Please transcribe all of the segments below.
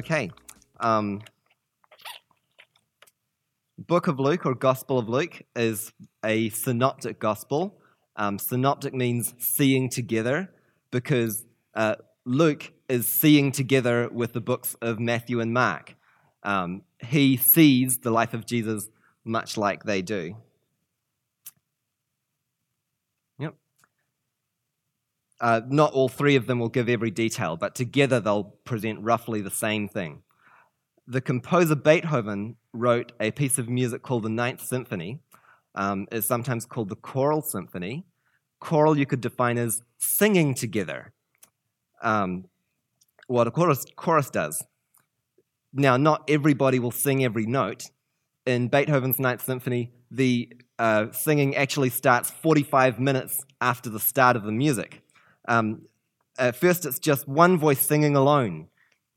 Okay. Um, Book of Luke or Gospel of Luke is a synoptic gospel. Um, synoptic means seeing together because uh, Luke is seeing together with the books of Matthew and Mark. Um, he sees the life of Jesus much like they do. Uh, not all three of them will give every detail, but together they'll present roughly the same thing. The composer Beethoven wrote a piece of music called the Ninth Symphony. Um, it's sometimes called the choral symphony. Choral you could define as singing together. Um, what a chorus, chorus does. Now, not everybody will sing every note. In Beethoven's Ninth Symphony, the uh, singing actually starts 45 minutes after the start of the music. Um, at first, it's just one voice singing alone,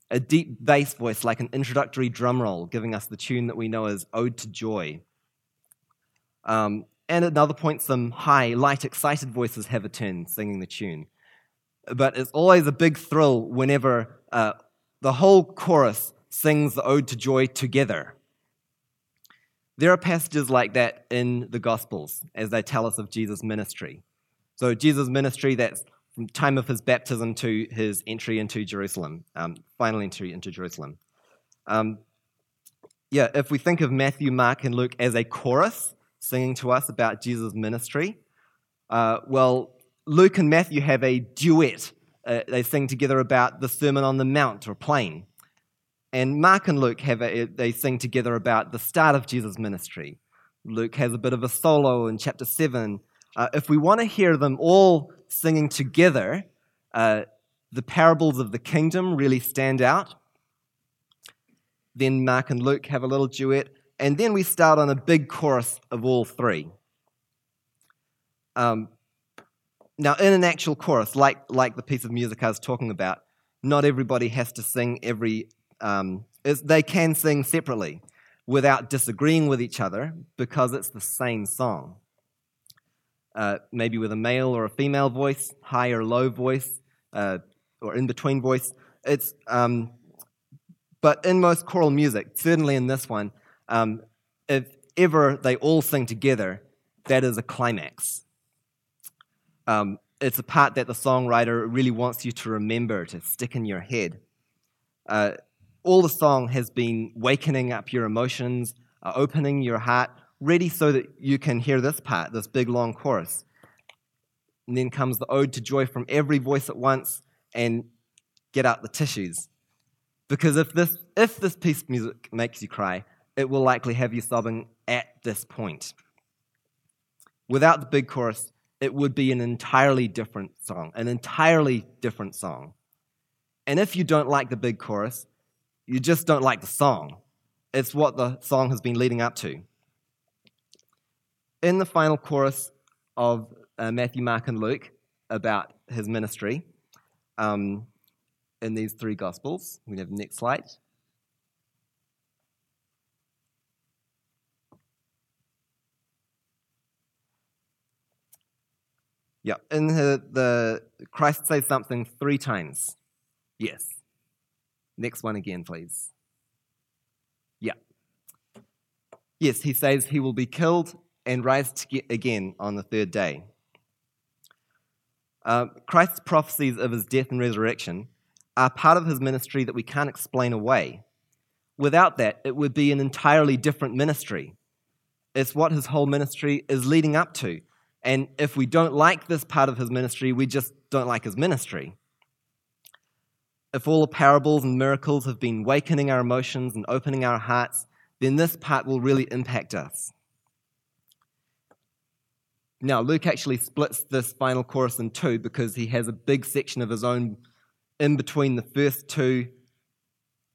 a deep bass voice like an introductory drum roll, giving us the tune that we know as Ode to Joy. Um, and at another point, some high, light, excited voices have a turn singing the tune. But it's always a big thrill whenever uh, the whole chorus sings the Ode to Joy together. There are passages like that in the Gospels as they tell us of Jesus' ministry. So, Jesus' ministry, that's from time of his baptism to his entry into Jerusalem, um, final entry into Jerusalem. Um, yeah, if we think of Matthew, Mark, and Luke as a chorus singing to us about Jesus' ministry, uh, well, Luke and Matthew have a duet. Uh, they sing together about the Sermon on the Mount or plain. And Mark and Luke have a, they sing together about the start of Jesus' ministry. Luke has a bit of a solo in chapter 7. Uh, if we want to hear them all singing together, uh, the parables of the kingdom really stand out. Then Mark and Luke have a little duet, and then we start on a big chorus of all three. Um, now, in an actual chorus, like, like the piece of music I was talking about, not everybody has to sing every. Um, they can sing separately without disagreeing with each other because it's the same song. Uh, maybe with a male or a female voice, high or low voice, uh, or in between voice. It's, um, but in most choral music, certainly in this one, um, if ever they all sing together, that is a climax. Um, it's a part that the songwriter really wants you to remember, to stick in your head. Uh, all the song has been wakening up your emotions, uh, opening your heart, ready so that you can hear this part, this big long chorus. And then comes the ode to joy from every voice at once and get out the tissues. Because if this, if this piece of music makes you cry, it will likely have you sobbing at this point. Without the big chorus, it would be an entirely different song, an entirely different song. And if you don't like the big chorus, you just don't like the song. It's what the song has been leading up to. In the final chorus of uh, Matthew, Mark, and Luke about his ministry, um, in these three Gospels, we have the next slide. Yeah, in the, the Christ says something three times. Yes. Next one again, please. Yeah. Yes, he says he will be killed and rise again on the third day. Uh, Christ's prophecies of his death and resurrection are part of his ministry that we can't explain away. Without that, it would be an entirely different ministry. It's what his whole ministry is leading up to. And if we don't like this part of his ministry, we just don't like his ministry. If all the parables and miracles have been wakening our emotions and opening our hearts, then this part will really impact us. Now, Luke actually splits this final chorus in two because he has a big section of his own in between the first two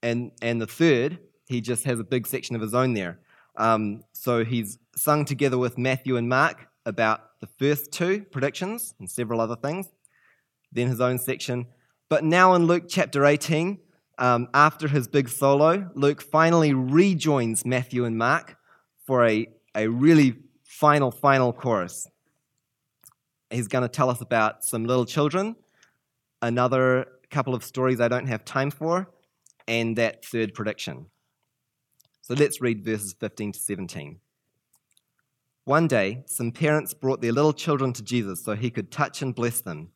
and, and the third. He just has a big section of his own there. Um, so he's sung together with Matthew and Mark about the first two predictions and several other things, then his own section. But now in Luke chapter 18, um, after his big solo, Luke finally rejoins Matthew and Mark for a, a really final, final chorus. He's going to tell us about some little children, another couple of stories I don't have time for, and that third prediction. So let's read verses 15 to 17. One day, some parents brought their little children to Jesus so he could touch and bless them.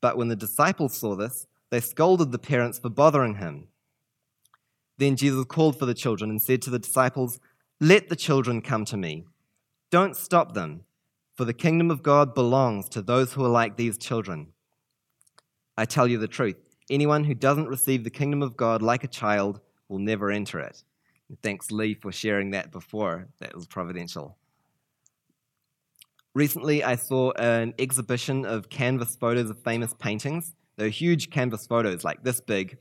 But when the disciples saw this, they scolded the parents for bothering him. Then Jesus called for the children and said to the disciples, Let the children come to me. Don't stop them, for the kingdom of God belongs to those who are like these children. I tell you the truth anyone who doesn't receive the kingdom of God like a child will never enter it. thanks, Lee, for sharing that before. That was providential. Recently, I saw an exhibition of canvas photos of famous paintings. They're huge canvas photos, like this big.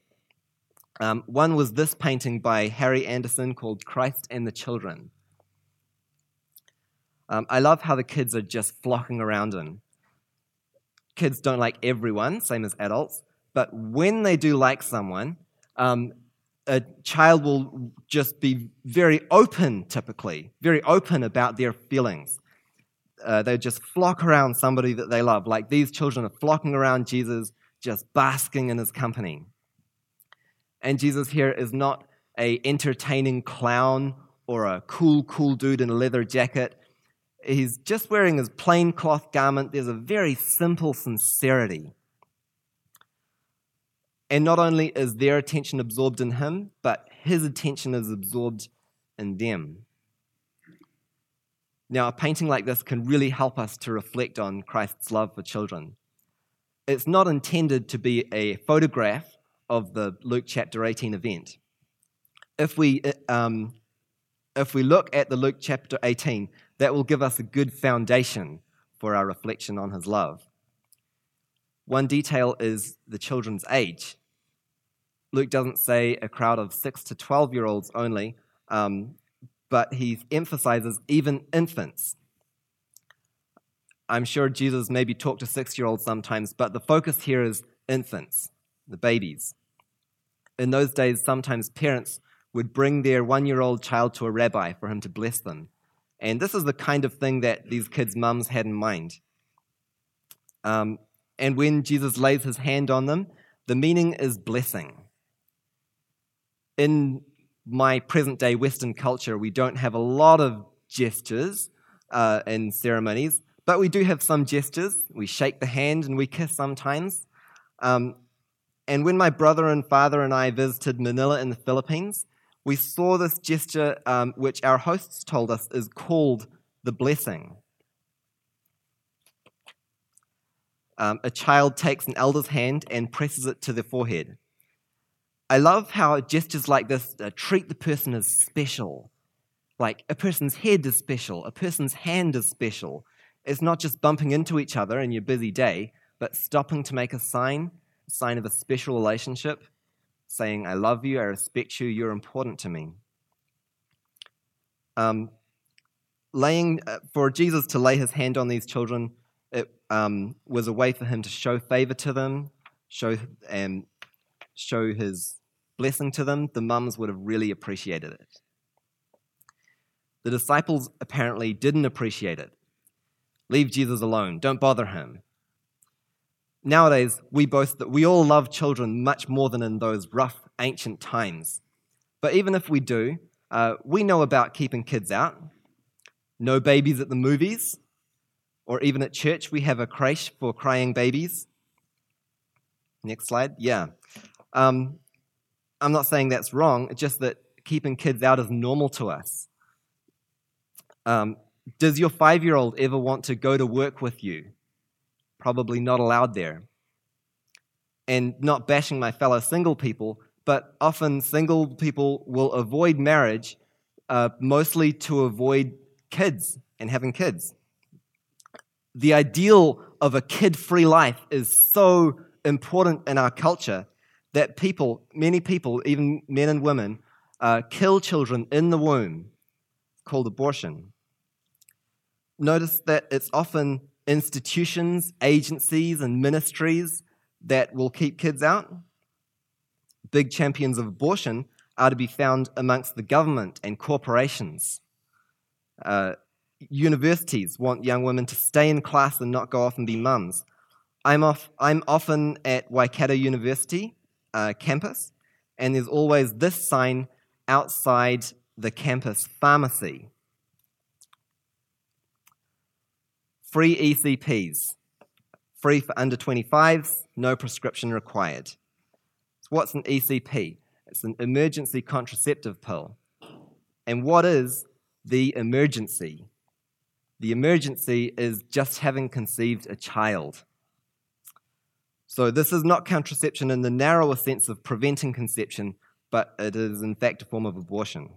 Um, one was this painting by Harry Anderson called Christ and the Children. Um, I love how the kids are just flocking around him. Kids don't like everyone, same as adults, but when they do like someone, um, a child will just be very open, typically, very open about their feelings uh, they just flock around somebody that they love. Like these children are flocking around Jesus, just basking in his company. And Jesus here is not a entertaining clown or a cool, cool dude in a leather jacket. He's just wearing his plain cloth garment. There's a very simple sincerity. And not only is their attention absorbed in him, but his attention is absorbed in them. Now, a painting like this can really help us to reflect on Christ's love for children. It's not intended to be a photograph of the Luke chapter 18 event. If we, um, if we look at the Luke chapter 18, that will give us a good foundation for our reflection on his love. One detail is the children's age. Luke doesn't say a crowd of 6 to 12 year olds only. Um, but he emphasizes even infants. I'm sure Jesus maybe talked to six year olds sometimes, but the focus here is infants, the babies. In those days, sometimes parents would bring their one year old child to a rabbi for him to bless them. And this is the kind of thing that these kids' mums had in mind. Um, and when Jesus lays his hand on them, the meaning is blessing. In my present day Western culture, we don't have a lot of gestures uh, in ceremonies, but we do have some gestures. We shake the hand and we kiss sometimes. Um, and when my brother and father and I visited Manila in the Philippines, we saw this gesture, um, which our hosts told us is called the blessing. Um, a child takes an elder's hand and presses it to their forehead. I love how gestures like this uh, treat the person as special. Like a person's head is special, a person's hand is special. It's not just bumping into each other in your busy day, but stopping to make a sign, a sign of a special relationship, saying, I love you, I respect you, you're important to me. Um, laying, uh, for Jesus to lay his hand on these children, it um, was a way for him to show favor to them, show and show his blessing to them, the mums would have really appreciated it. The disciples apparently didn't appreciate it. Leave Jesus alone, don't bother him. Nowadays, we boast that we all love children much more than in those rough ancient times. But even if we do, uh, we know about keeping kids out. No babies at the movies, or even at church, we have a creche for crying babies. Next slide. Yeah. Um, I'm not saying that's wrong, it's just that keeping kids out is normal to us. Um, does your five year old ever want to go to work with you? Probably not allowed there. And not bashing my fellow single people, but often single people will avoid marriage uh, mostly to avoid kids and having kids. The ideal of a kid free life is so important in our culture that people, many people, even men and women, uh, kill children in the womb, called abortion. Notice that it's often institutions, agencies, and ministries that will keep kids out. Big champions of abortion are to be found amongst the government and corporations. Uh, universities want young women to stay in class and not go off and be mums. I'm, off, I'm often at Waikato University, uh, campus, and there's always this sign outside the campus pharmacy. Free ECPs, free for under 25s, no prescription required. What's an ECP? It's an emergency contraceptive pill. And what is the emergency? The emergency is just having conceived a child. So, this is not contraception in the narrower sense of preventing conception, but it is in fact a form of abortion.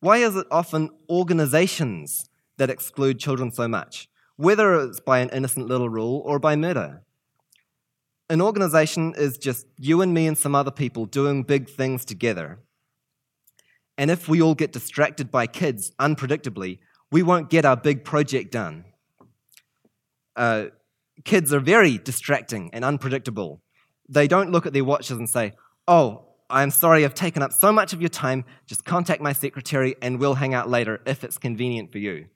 Why is it often organizations that exclude children so much, whether it's by an innocent little rule or by murder? An organization is just you and me and some other people doing big things together. And if we all get distracted by kids unpredictably, we won't get our big project done. Uh, kids are very distracting and unpredictable. They don't look at their watches and say, Oh, I'm sorry I've taken up so much of your time. Just contact my secretary and we'll hang out later if it's convenient for you.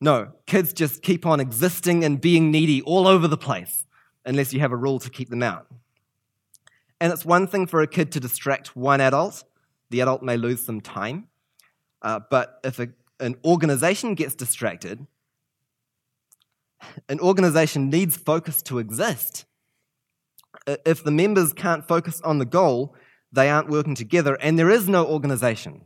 No, kids just keep on existing and being needy all over the place unless you have a rule to keep them out. And it's one thing for a kid to distract one adult, the adult may lose some time. Uh, but if a, an organization gets distracted, an organization needs focus to exist. If the members can't focus on the goal, they aren't working together, and there is no organization.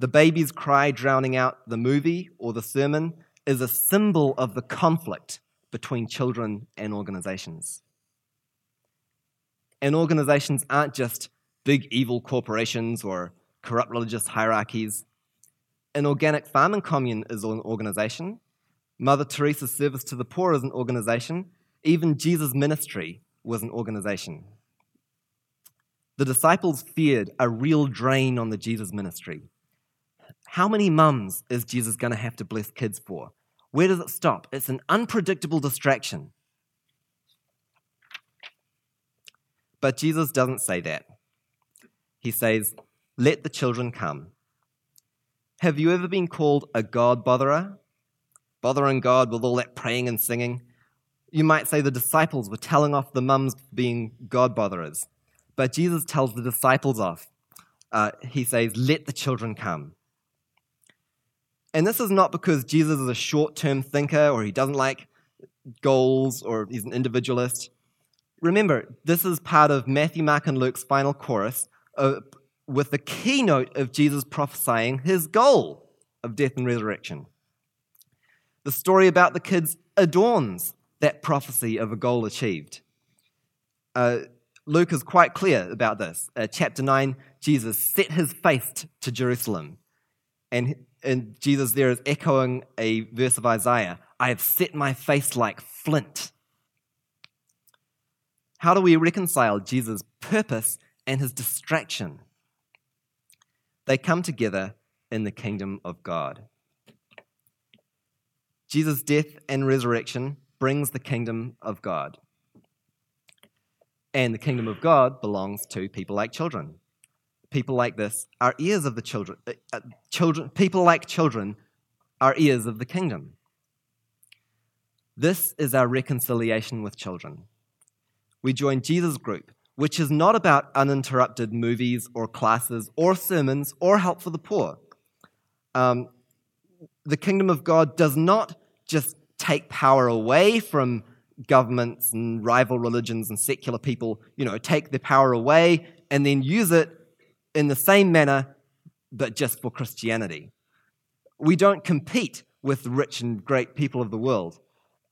The baby's cry drowning out the movie or the sermon is a symbol of the conflict between children and organizations. And organizations aren't just big evil corporations or corrupt religious hierarchies. An organic farming commune is an organization. Mother Teresa's service to the poor is an organization. Even Jesus' ministry was an organization. The disciples feared a real drain on the Jesus ministry. How many mums is Jesus going to have to bless kids for? Where does it stop? It's an unpredictable distraction. But Jesus doesn't say that. He says, Let the children come. Have you ever been called a God botherer? Bothering God with all that praying and singing? You might say the disciples were telling off the mums being God botherers. But Jesus tells the disciples off. Uh, he says, Let the children come. And this is not because Jesus is a short term thinker or he doesn't like goals or he's an individualist. Remember, this is part of Matthew, Mark, and Luke's final chorus uh, with the keynote of Jesus prophesying his goal of death and resurrection. The story about the kids adorns that prophecy of a goal achieved. Uh, Luke is quite clear about this. Uh, chapter 9, Jesus set his face to Jerusalem and and Jesus there is echoing a verse of Isaiah I have set my face like flint. How do we reconcile Jesus' purpose and his distraction? They come together in the kingdom of God. Jesus' death and resurrection brings the kingdom of God. And the kingdom of God belongs to people like children people like this are ears of the children. Uh, uh, children people like children are ears of the kingdom. This is our reconciliation with children. We join Jesus' group, which is not about uninterrupted movies or classes or sermons or help for the poor. Um, the kingdom of God does not just take power away from governments and rival religions and secular people, you know, take their power away and then use it in the same manner, but just for Christianity. We don't compete with rich and great people of the world.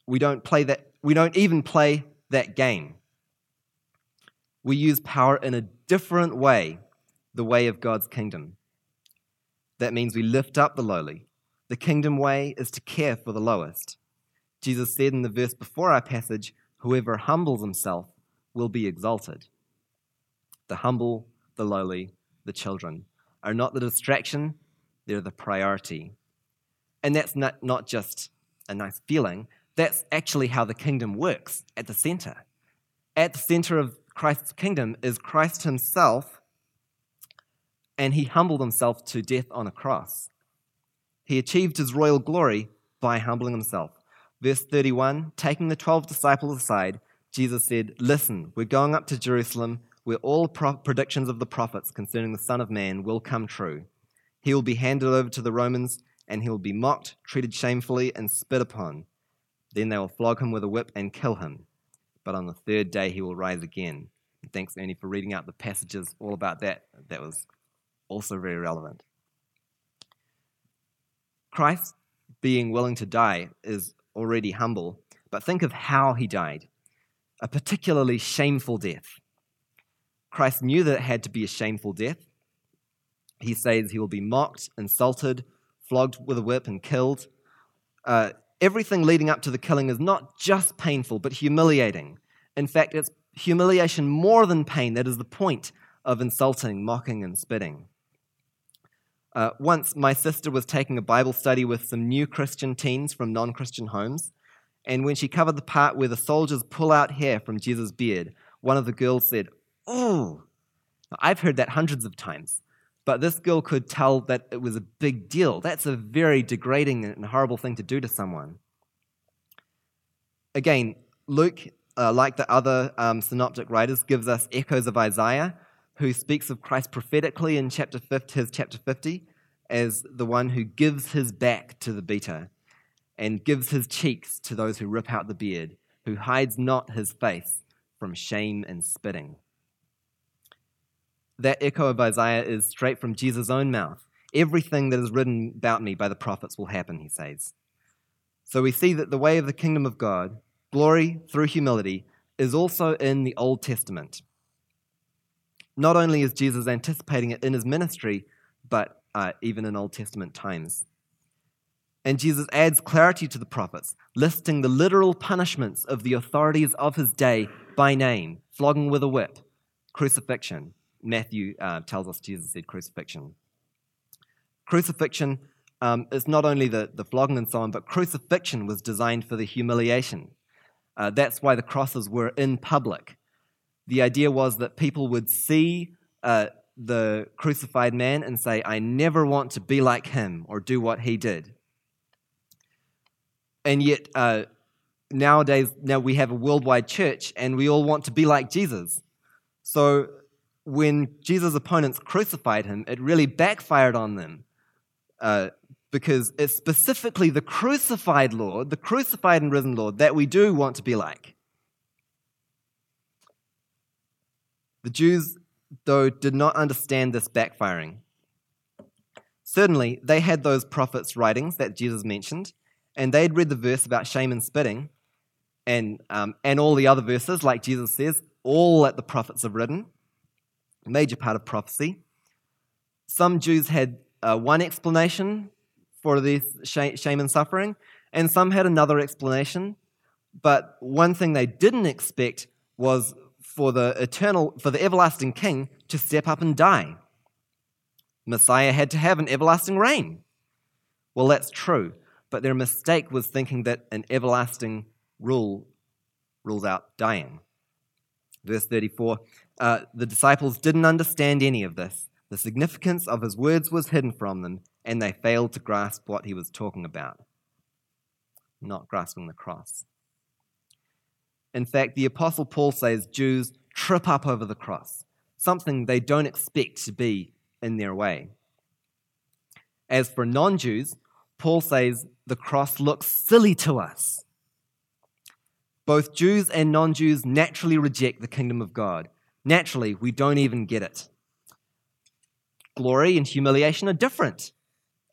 We don't play that, we don't even play that game. We use power in a different way, the way of God's kingdom. That means we lift up the lowly. The kingdom way is to care for the lowest. Jesus said in the verse before our passage, Whoever humbles himself will be exalted. The humble, the lowly, the children, are not the distraction, they're the priority. And that's not, not just a nice feeling, that's actually how the kingdom works at the center. At the center of Christ's kingdom is Christ himself, and he humbled himself to death on a cross. He achieved his royal glory by humbling himself. Verse 31 Taking the 12 disciples aside, Jesus said, Listen, we're going up to Jerusalem where all pro- predictions of the prophets concerning the Son of Man will come true. He will be handed over to the Romans, and he will be mocked, treated shamefully, and spit upon. Then they will flog him with a whip and kill him. But on the third day he will rise again. And thanks, Ernie, for reading out the passages all about that. That was also very relevant. Christ being willing to die is already humble, but think of how he died a particularly shameful death. Christ knew that it had to be a shameful death. He says he will be mocked, insulted, flogged with a whip, and killed. Uh, everything leading up to the killing is not just painful, but humiliating. In fact, it's humiliation more than pain that is the point of insulting, mocking, and spitting. Uh, once, my sister was taking a Bible study with some new Christian teens from non Christian homes, and when she covered the part where the soldiers pull out hair from Jesus' beard, one of the girls said, Oh, I've heard that hundreds of times, but this girl could tell that it was a big deal. That's a very degrading and horrible thing to do to someone. Again, Luke, uh, like the other um, synoptic writers, gives us echoes of Isaiah who speaks of Christ prophetically in chapter 50, his chapter 50 as the one who gives his back to the beater and gives his cheeks to those who rip out the beard, who hides not his face from shame and spitting. That echo of Isaiah is straight from Jesus' own mouth. Everything that is written about me by the prophets will happen, he says. So we see that the way of the kingdom of God, glory through humility, is also in the Old Testament. Not only is Jesus anticipating it in his ministry, but uh, even in Old Testament times. And Jesus adds clarity to the prophets, listing the literal punishments of the authorities of his day by name flogging with a whip, crucifixion. Matthew uh, tells us Jesus said crucifixion. Crucifixion um, is not only the, the flogging and so on, but crucifixion was designed for the humiliation. Uh, that's why the crosses were in public the idea was that people would see uh, the crucified man and say, I never want to be like him or do what he did. And yet, uh, nowadays, now we have a worldwide church and we all want to be like Jesus. So when Jesus' opponents crucified him, it really backfired on them uh, because it's specifically the crucified Lord, the crucified and risen Lord, that we do want to be like. The Jews, though, did not understand this backfiring. Certainly, they had those prophets' writings that Jesus mentioned, and they'd read the verse about shame and spitting, and, um, and all the other verses, like Jesus says, all that the prophets have written, major part of prophecy. Some Jews had uh, one explanation for this shame and suffering, and some had another explanation. But one thing they didn't expect was for the eternal, for the everlasting king to step up and die. Messiah had to have an everlasting reign. Well, that's true, but their mistake was thinking that an everlasting rule rules out dying. Verse 34 uh, the disciples didn't understand any of this. The significance of his words was hidden from them, and they failed to grasp what he was talking about. Not grasping the cross. In fact, the Apostle Paul says Jews trip up over the cross, something they don't expect to be in their way. As for non Jews, Paul says the cross looks silly to us. Both Jews and non Jews naturally reject the kingdom of God. Naturally, we don't even get it. Glory and humiliation are different.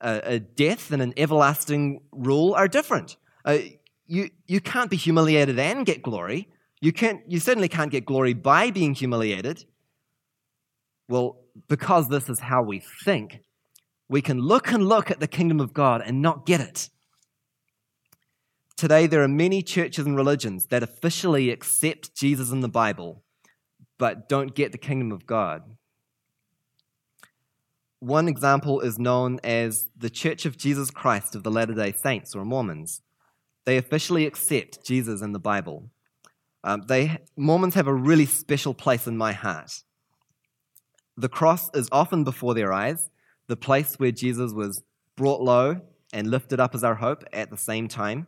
Uh, a death and an everlasting rule are different. Uh, you, you can't be humiliated and get glory. You, can't, you certainly can't get glory by being humiliated. Well, because this is how we think, we can look and look at the kingdom of God and not get it. Today, there are many churches and religions that officially accept Jesus in the Bible, but don't get the kingdom of God. One example is known as the Church of Jesus Christ of the Latter day Saints or Mormons. They officially accept Jesus in the Bible. Um, they, Mormons have a really special place in my heart. The cross is often before their eyes, the place where Jesus was brought low and lifted up as our hope at the same time.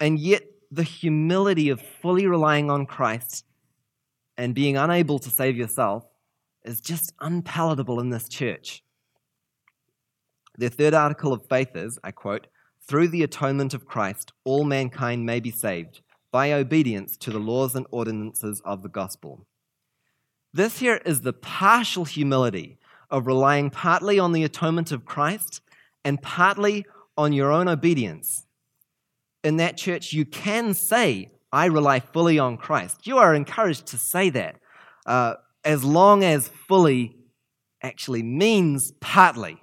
And yet, the humility of fully relying on Christ and being unable to save yourself is just unpalatable in this church. Their third article of faith is, I quote, through the atonement of Christ, all mankind may be saved by obedience to the laws and ordinances of the gospel. This here is the partial humility of relying partly on the atonement of Christ and partly on your own obedience. In that church, you can say, I rely fully on Christ. You are encouraged to say that, uh, as long as fully actually means partly.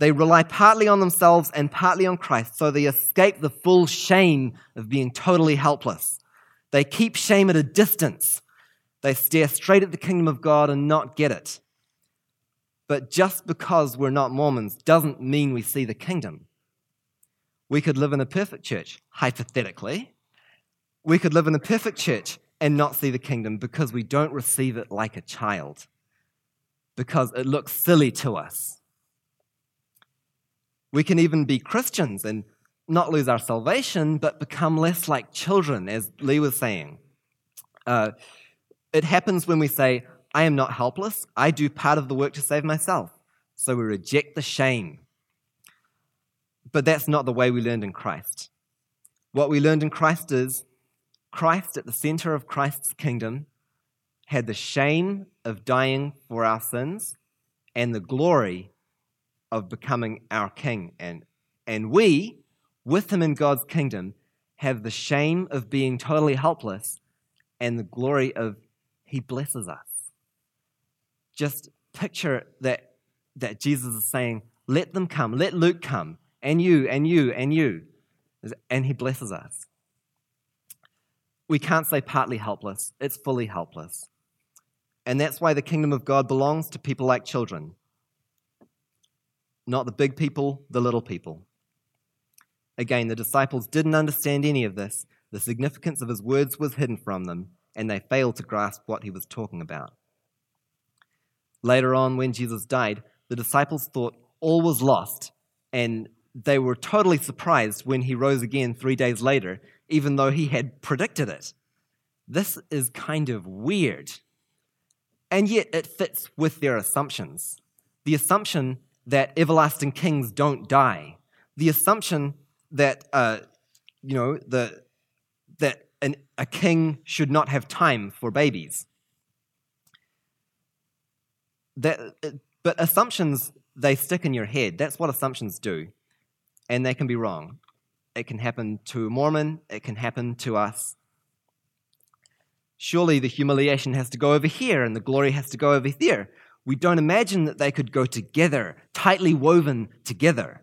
They rely partly on themselves and partly on Christ, so they escape the full shame of being totally helpless. They keep shame at a distance. They stare straight at the kingdom of God and not get it. But just because we're not Mormons doesn't mean we see the kingdom. We could live in a perfect church, hypothetically. We could live in a perfect church and not see the kingdom because we don't receive it like a child, because it looks silly to us. We can even be Christians and not lose our salvation, but become less like children, as Lee was saying. Uh, it happens when we say, I am not helpless. I do part of the work to save myself. So we reject the shame. But that's not the way we learned in Christ. What we learned in Christ is Christ at the center of Christ's kingdom had the shame of dying for our sins and the glory of becoming our king. And, and we, with him in God's kingdom, have the shame of being totally helpless and the glory of he blesses us. Just picture that, that Jesus is saying, Let them come, let Luke come, and you, and you, and you. And he blesses us. We can't say partly helpless, it's fully helpless. And that's why the kingdom of God belongs to people like children. Not the big people, the little people. Again, the disciples didn't understand any of this. The significance of his words was hidden from them, and they failed to grasp what he was talking about. Later on, when Jesus died, the disciples thought all was lost, and they were totally surprised when he rose again three days later, even though he had predicted it. This is kind of weird. And yet it fits with their assumptions. The assumption that everlasting kings don't die. The assumption that, uh, you know, the, that an, a king should not have time for babies. That, but assumptions, they stick in your head. That's what assumptions do. And they can be wrong. It can happen to a Mormon, it can happen to us. Surely the humiliation has to go over here and the glory has to go over there we don't imagine that they could go together, tightly woven together.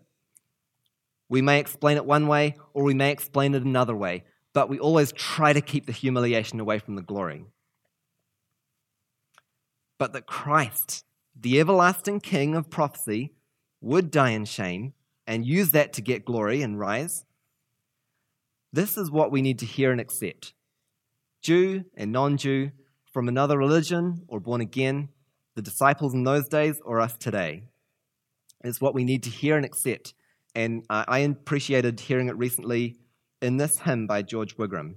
We may explain it one way or we may explain it another way, but we always try to keep the humiliation away from the glory. But that Christ, the everlasting King of prophecy, would die in shame and use that to get glory and rise. This is what we need to hear and accept. Jew and non Jew, from another religion or born again, the disciples in those days or us today. It's what we need to hear and accept. And I appreciated hearing it recently in this hymn by George Wigram.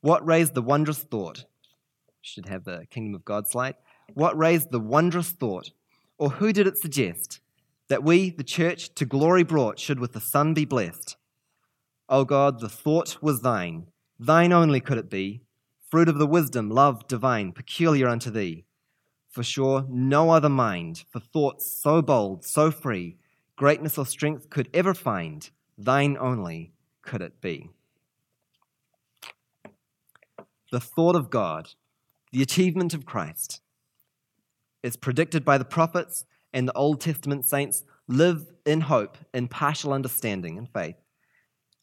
What raised the wondrous thought? Should have the Kingdom of God slide. What raised the wondrous thought, or who did it suggest, that we, the church, to glory brought, should with the Son be blessed? O God, the thought was thine, thine only could it be, fruit of the wisdom, love divine, peculiar unto thee. For sure, no other mind, for thoughts so bold, so free, greatness or strength could ever find, thine only could it be. The thought of God, the achievement of Christ, is predicted by the prophets and the Old Testament saints live in hope, in partial understanding and faith.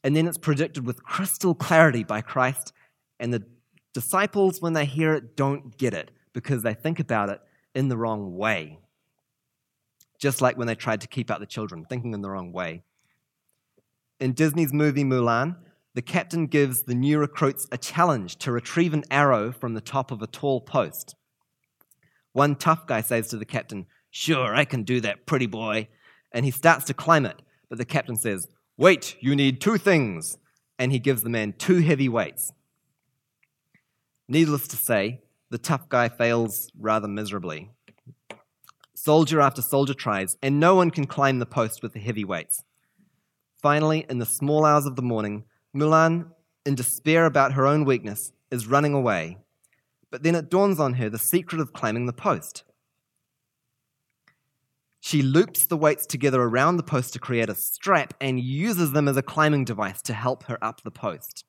And then it's predicted with crystal clarity by Christ, and the disciples, when they hear it, don't get it because they think about it in the wrong way. Just like when they tried to keep out the children, thinking in the wrong way. In Disney's movie Mulan, the captain gives the new recruits a challenge to retrieve an arrow from the top of a tall post. One tough guy says to the captain, Sure, I can do that, pretty boy. And he starts to climb it, but the captain says, Wait, you need two things. And he gives the man two heavy weights. Needless to say, the tough guy fails rather miserably. Soldier after soldier tries, and no one can climb the post with the heavy weights. Finally, in the small hours of the morning, Mulan, in despair about her own weakness, is running away. But then it dawns on her the secret of climbing the post. She loops the weights together around the post to create a strap and uses them as a climbing device to help her up the post.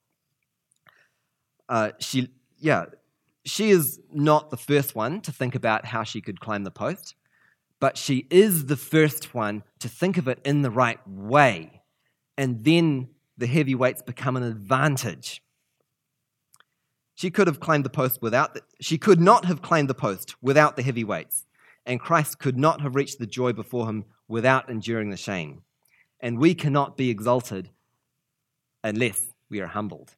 Uh, she, yeah, she is not the first one to think about how she could climb the post, but she is the first one to think of it in the right way. And then the heavy weights become an advantage. She could have climbed the post without the, she could not have climbed the post without the heavy weights, and Christ could not have reached the joy before him without enduring the shame. And we cannot be exalted unless we are humbled.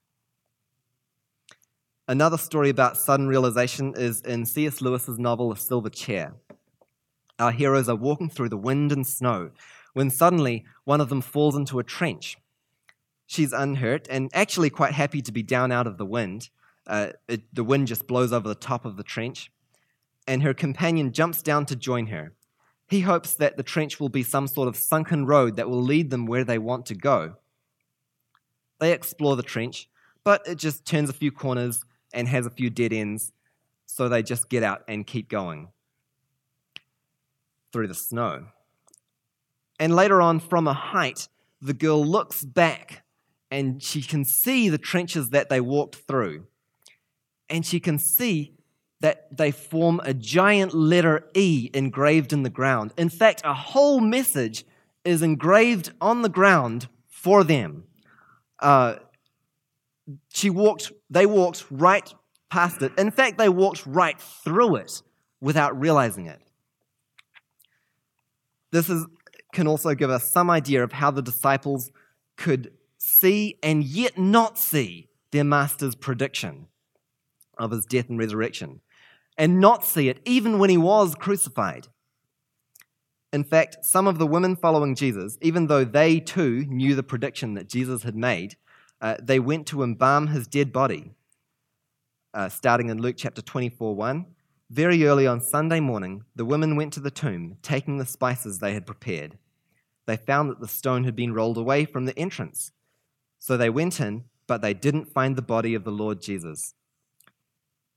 Another story about sudden realization is in C.S. Lewis's novel A Silver Chair. Our heroes are walking through the wind and snow when suddenly one of them falls into a trench. She's unhurt and actually quite happy to be down out of the wind. Uh, it, the wind just blows over the top of the trench, and her companion jumps down to join her. He hopes that the trench will be some sort of sunken road that will lead them where they want to go. They explore the trench, but it just turns a few corners and has a few dead ends, so they just get out and keep going through the snow. And later on, from a height, the girl looks back and she can see the trenches that they walked through. And she can see that they form a giant letter E engraved in the ground. In fact, a whole message is engraved on the ground for them. Uh, she walked, they walked right past it. In fact, they walked right through it without realizing it. This is, can also give us some idea of how the disciples could see and yet not see their master's prediction of his death and resurrection, and not see it even when he was crucified. In fact, some of the women following Jesus, even though they too knew the prediction that Jesus had made, uh, they went to embalm his dead body. Uh, starting in Luke chapter 24 1. Very early on Sunday morning, the women went to the tomb, taking the spices they had prepared. They found that the stone had been rolled away from the entrance. So they went in, but they didn't find the body of the Lord Jesus.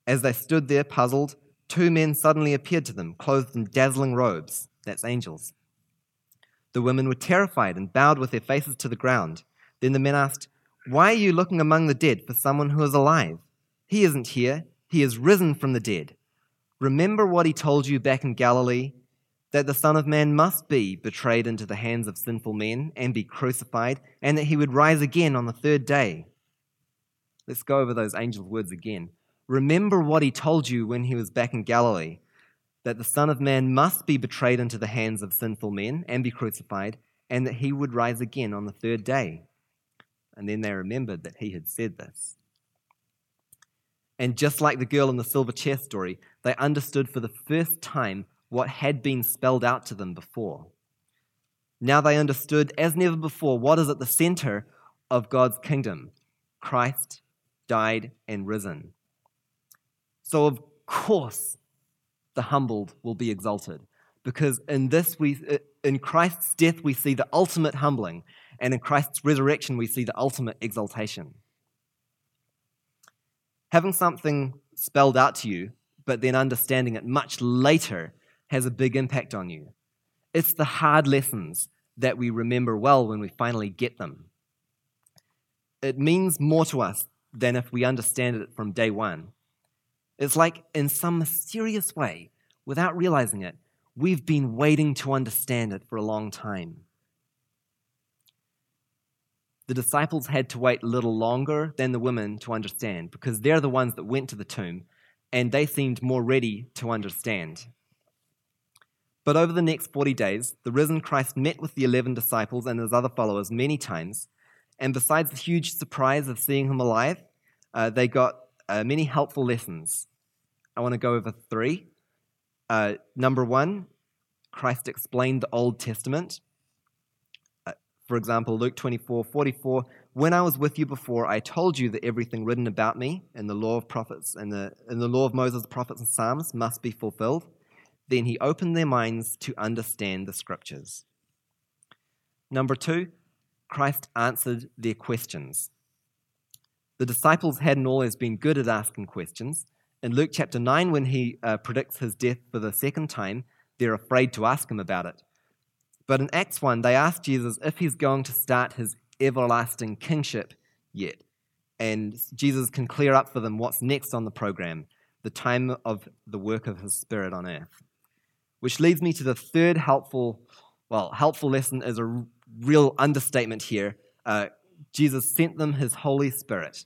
As they stood there puzzled, two men suddenly appeared to them, clothed in dazzling robes. That's angels. The women were terrified and bowed with their faces to the ground. Then the men asked, why are you looking among the dead for someone who is alive? He isn't here, he is risen from the dead. Remember what he told you back in Galilee that the Son of Man must be betrayed into the hands of sinful men and be crucified, and that he would rise again on the third day. Let's go over those angel words again. Remember what he told you when he was back in Galilee that the Son of Man must be betrayed into the hands of sinful men and be crucified, and that he would rise again on the third day. And then they remembered that he had said this. And just like the girl in the silver chair story, they understood for the first time what had been spelled out to them before. Now they understood, as never before, what is at the center of God's kingdom Christ died and risen. So, of course, the humbled will be exalted, because in this we, uh, in Christ's death we see the ultimate humbling, and in Christ's resurrection, we see the ultimate exaltation. Having something spelled out to you, but then understanding it much later, has a big impact on you. It's the hard lessons that we remember well when we finally get them. It means more to us than if we understand it from day one. It's like, in some mysterious way, without realizing it, we've been waiting to understand it for a long time the disciples had to wait a little longer than the women to understand because they're the ones that went to the tomb and they seemed more ready to understand. But over the next 40 days, the risen Christ met with the 11 disciples and his other followers many times. And besides the huge surprise of seeing him alive, uh, they got uh, many helpful lessons. I want to go over three. Uh, number one, Christ explained the Old Testament For example, Luke 24 44, when I was with you before, I told you that everything written about me in the law of prophets and the, in the law of Moses, prophets, and Psalms must be fulfilled. Then he opened their minds to understand the scriptures. Number two, Christ answered their questions. The disciples hadn't always been good at asking questions. In Luke chapter 9, when he uh, predicts his death for the second time, they're afraid to ask him about it. But in Acts 1, they ask Jesus if he's going to start his everlasting kingship yet. And Jesus can clear up for them what's next on the program, the time of the work of his Spirit on earth. Which leads me to the third helpful, well, helpful lesson is a real understatement here. Uh, Jesus sent them his Holy Spirit.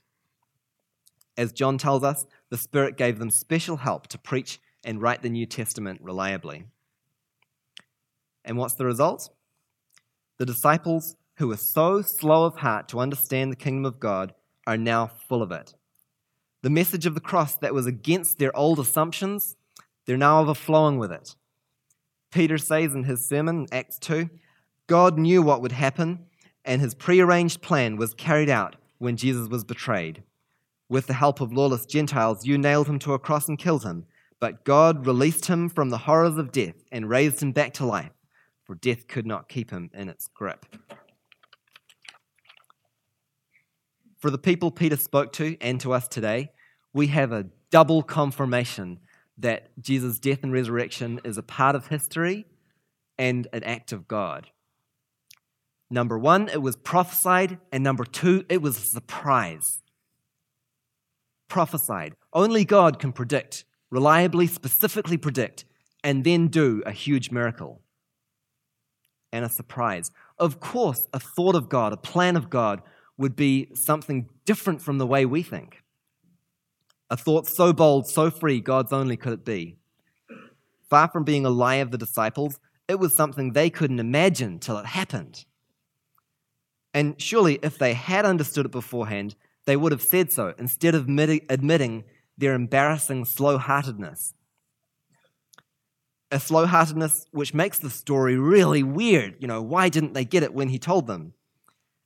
As John tells us, the Spirit gave them special help to preach and write the New Testament reliably. And what's the result? The disciples who were so slow of heart to understand the kingdom of God are now full of it. The message of the cross that was against their old assumptions, they're now overflowing with it. Peter says in his sermon, Acts 2, God knew what would happen, and his prearranged plan was carried out when Jesus was betrayed. With the help of lawless Gentiles, you nailed him to a cross and killed him, but God released him from the horrors of death and raised him back to life for death could not keep him in its grip. For the people Peter spoke to and to us today, we have a double confirmation that Jesus' death and resurrection is a part of history and an act of God. Number one, it was prophesied, and number two, it was a surprise. Prophesied. Only God can predict, reliably, specifically predict, and then do a huge miracle and a surprise. Of course, a thought of God, a plan of God, would be something different from the way we think. A thought so bold, so free, God's only could it be. Far from being a lie of the disciples, it was something they couldn't imagine till it happened. And surely, if they had understood it beforehand, they would have said so instead of admitting their embarrassing slow heartedness a slow heartedness which makes the story really weird. You know, why didn't they get it when he told them?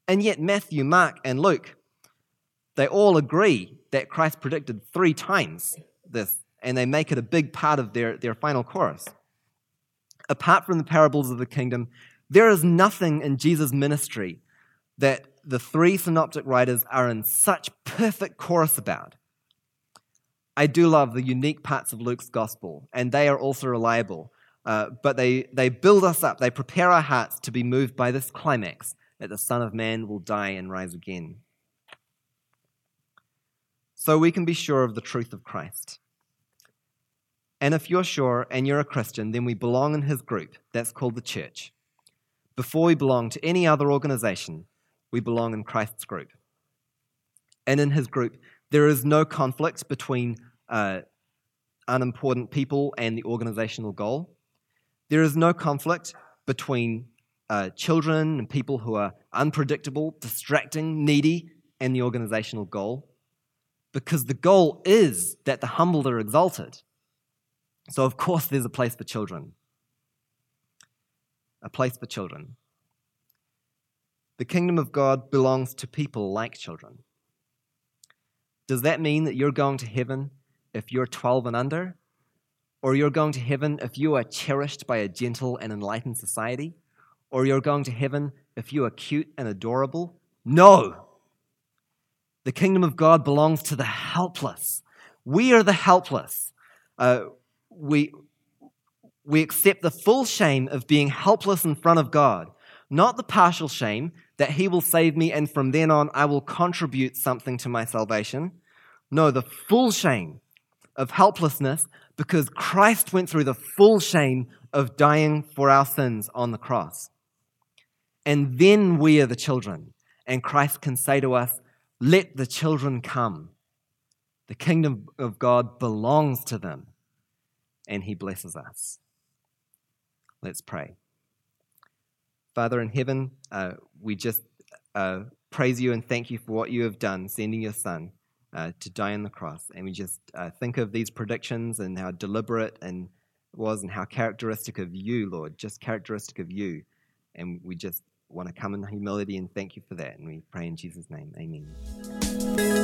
And yet, Matthew, Mark, and Luke, they all agree that Christ predicted three times this, and they make it a big part of their, their final chorus. Apart from the parables of the kingdom, there is nothing in Jesus' ministry that the three synoptic writers are in such perfect chorus about. I do love the unique parts of Luke's gospel, and they are also reliable. Uh, but they, they build us up, they prepare our hearts to be moved by this climax that the Son of Man will die and rise again. So we can be sure of the truth of Christ. And if you're sure and you're a Christian, then we belong in his group. That's called the church. Before we belong to any other organization, we belong in Christ's group. And in his group, there is no conflict between uh, unimportant people and the organizational goal. There is no conflict between uh, children and people who are unpredictable, distracting, needy, and the organizational goal. Because the goal is that the humbled are exalted. So, of course, there's a place for children. A place for children. The kingdom of God belongs to people like children. Does that mean that you're going to heaven if you're 12 and under? Or you're going to heaven if you are cherished by a gentle and enlightened society? Or you're going to heaven if you are cute and adorable? No! The kingdom of God belongs to the helpless. We are the helpless. Uh, we, we accept the full shame of being helpless in front of God, not the partial shame that He will save me and from then on I will contribute something to my salvation. No, the full shame of helplessness because Christ went through the full shame of dying for our sins on the cross. And then we are the children, and Christ can say to us, Let the children come. The kingdom of God belongs to them, and He blesses us. Let's pray. Father in heaven, uh, we just uh, praise you and thank you for what you have done, sending your Son uh, to die on the cross. And we just uh, think of these predictions and how deliberate and was and how characteristic of you, Lord, just characteristic of you. And we just want to come in humility and thank you for that. And we pray in Jesus' name. Amen.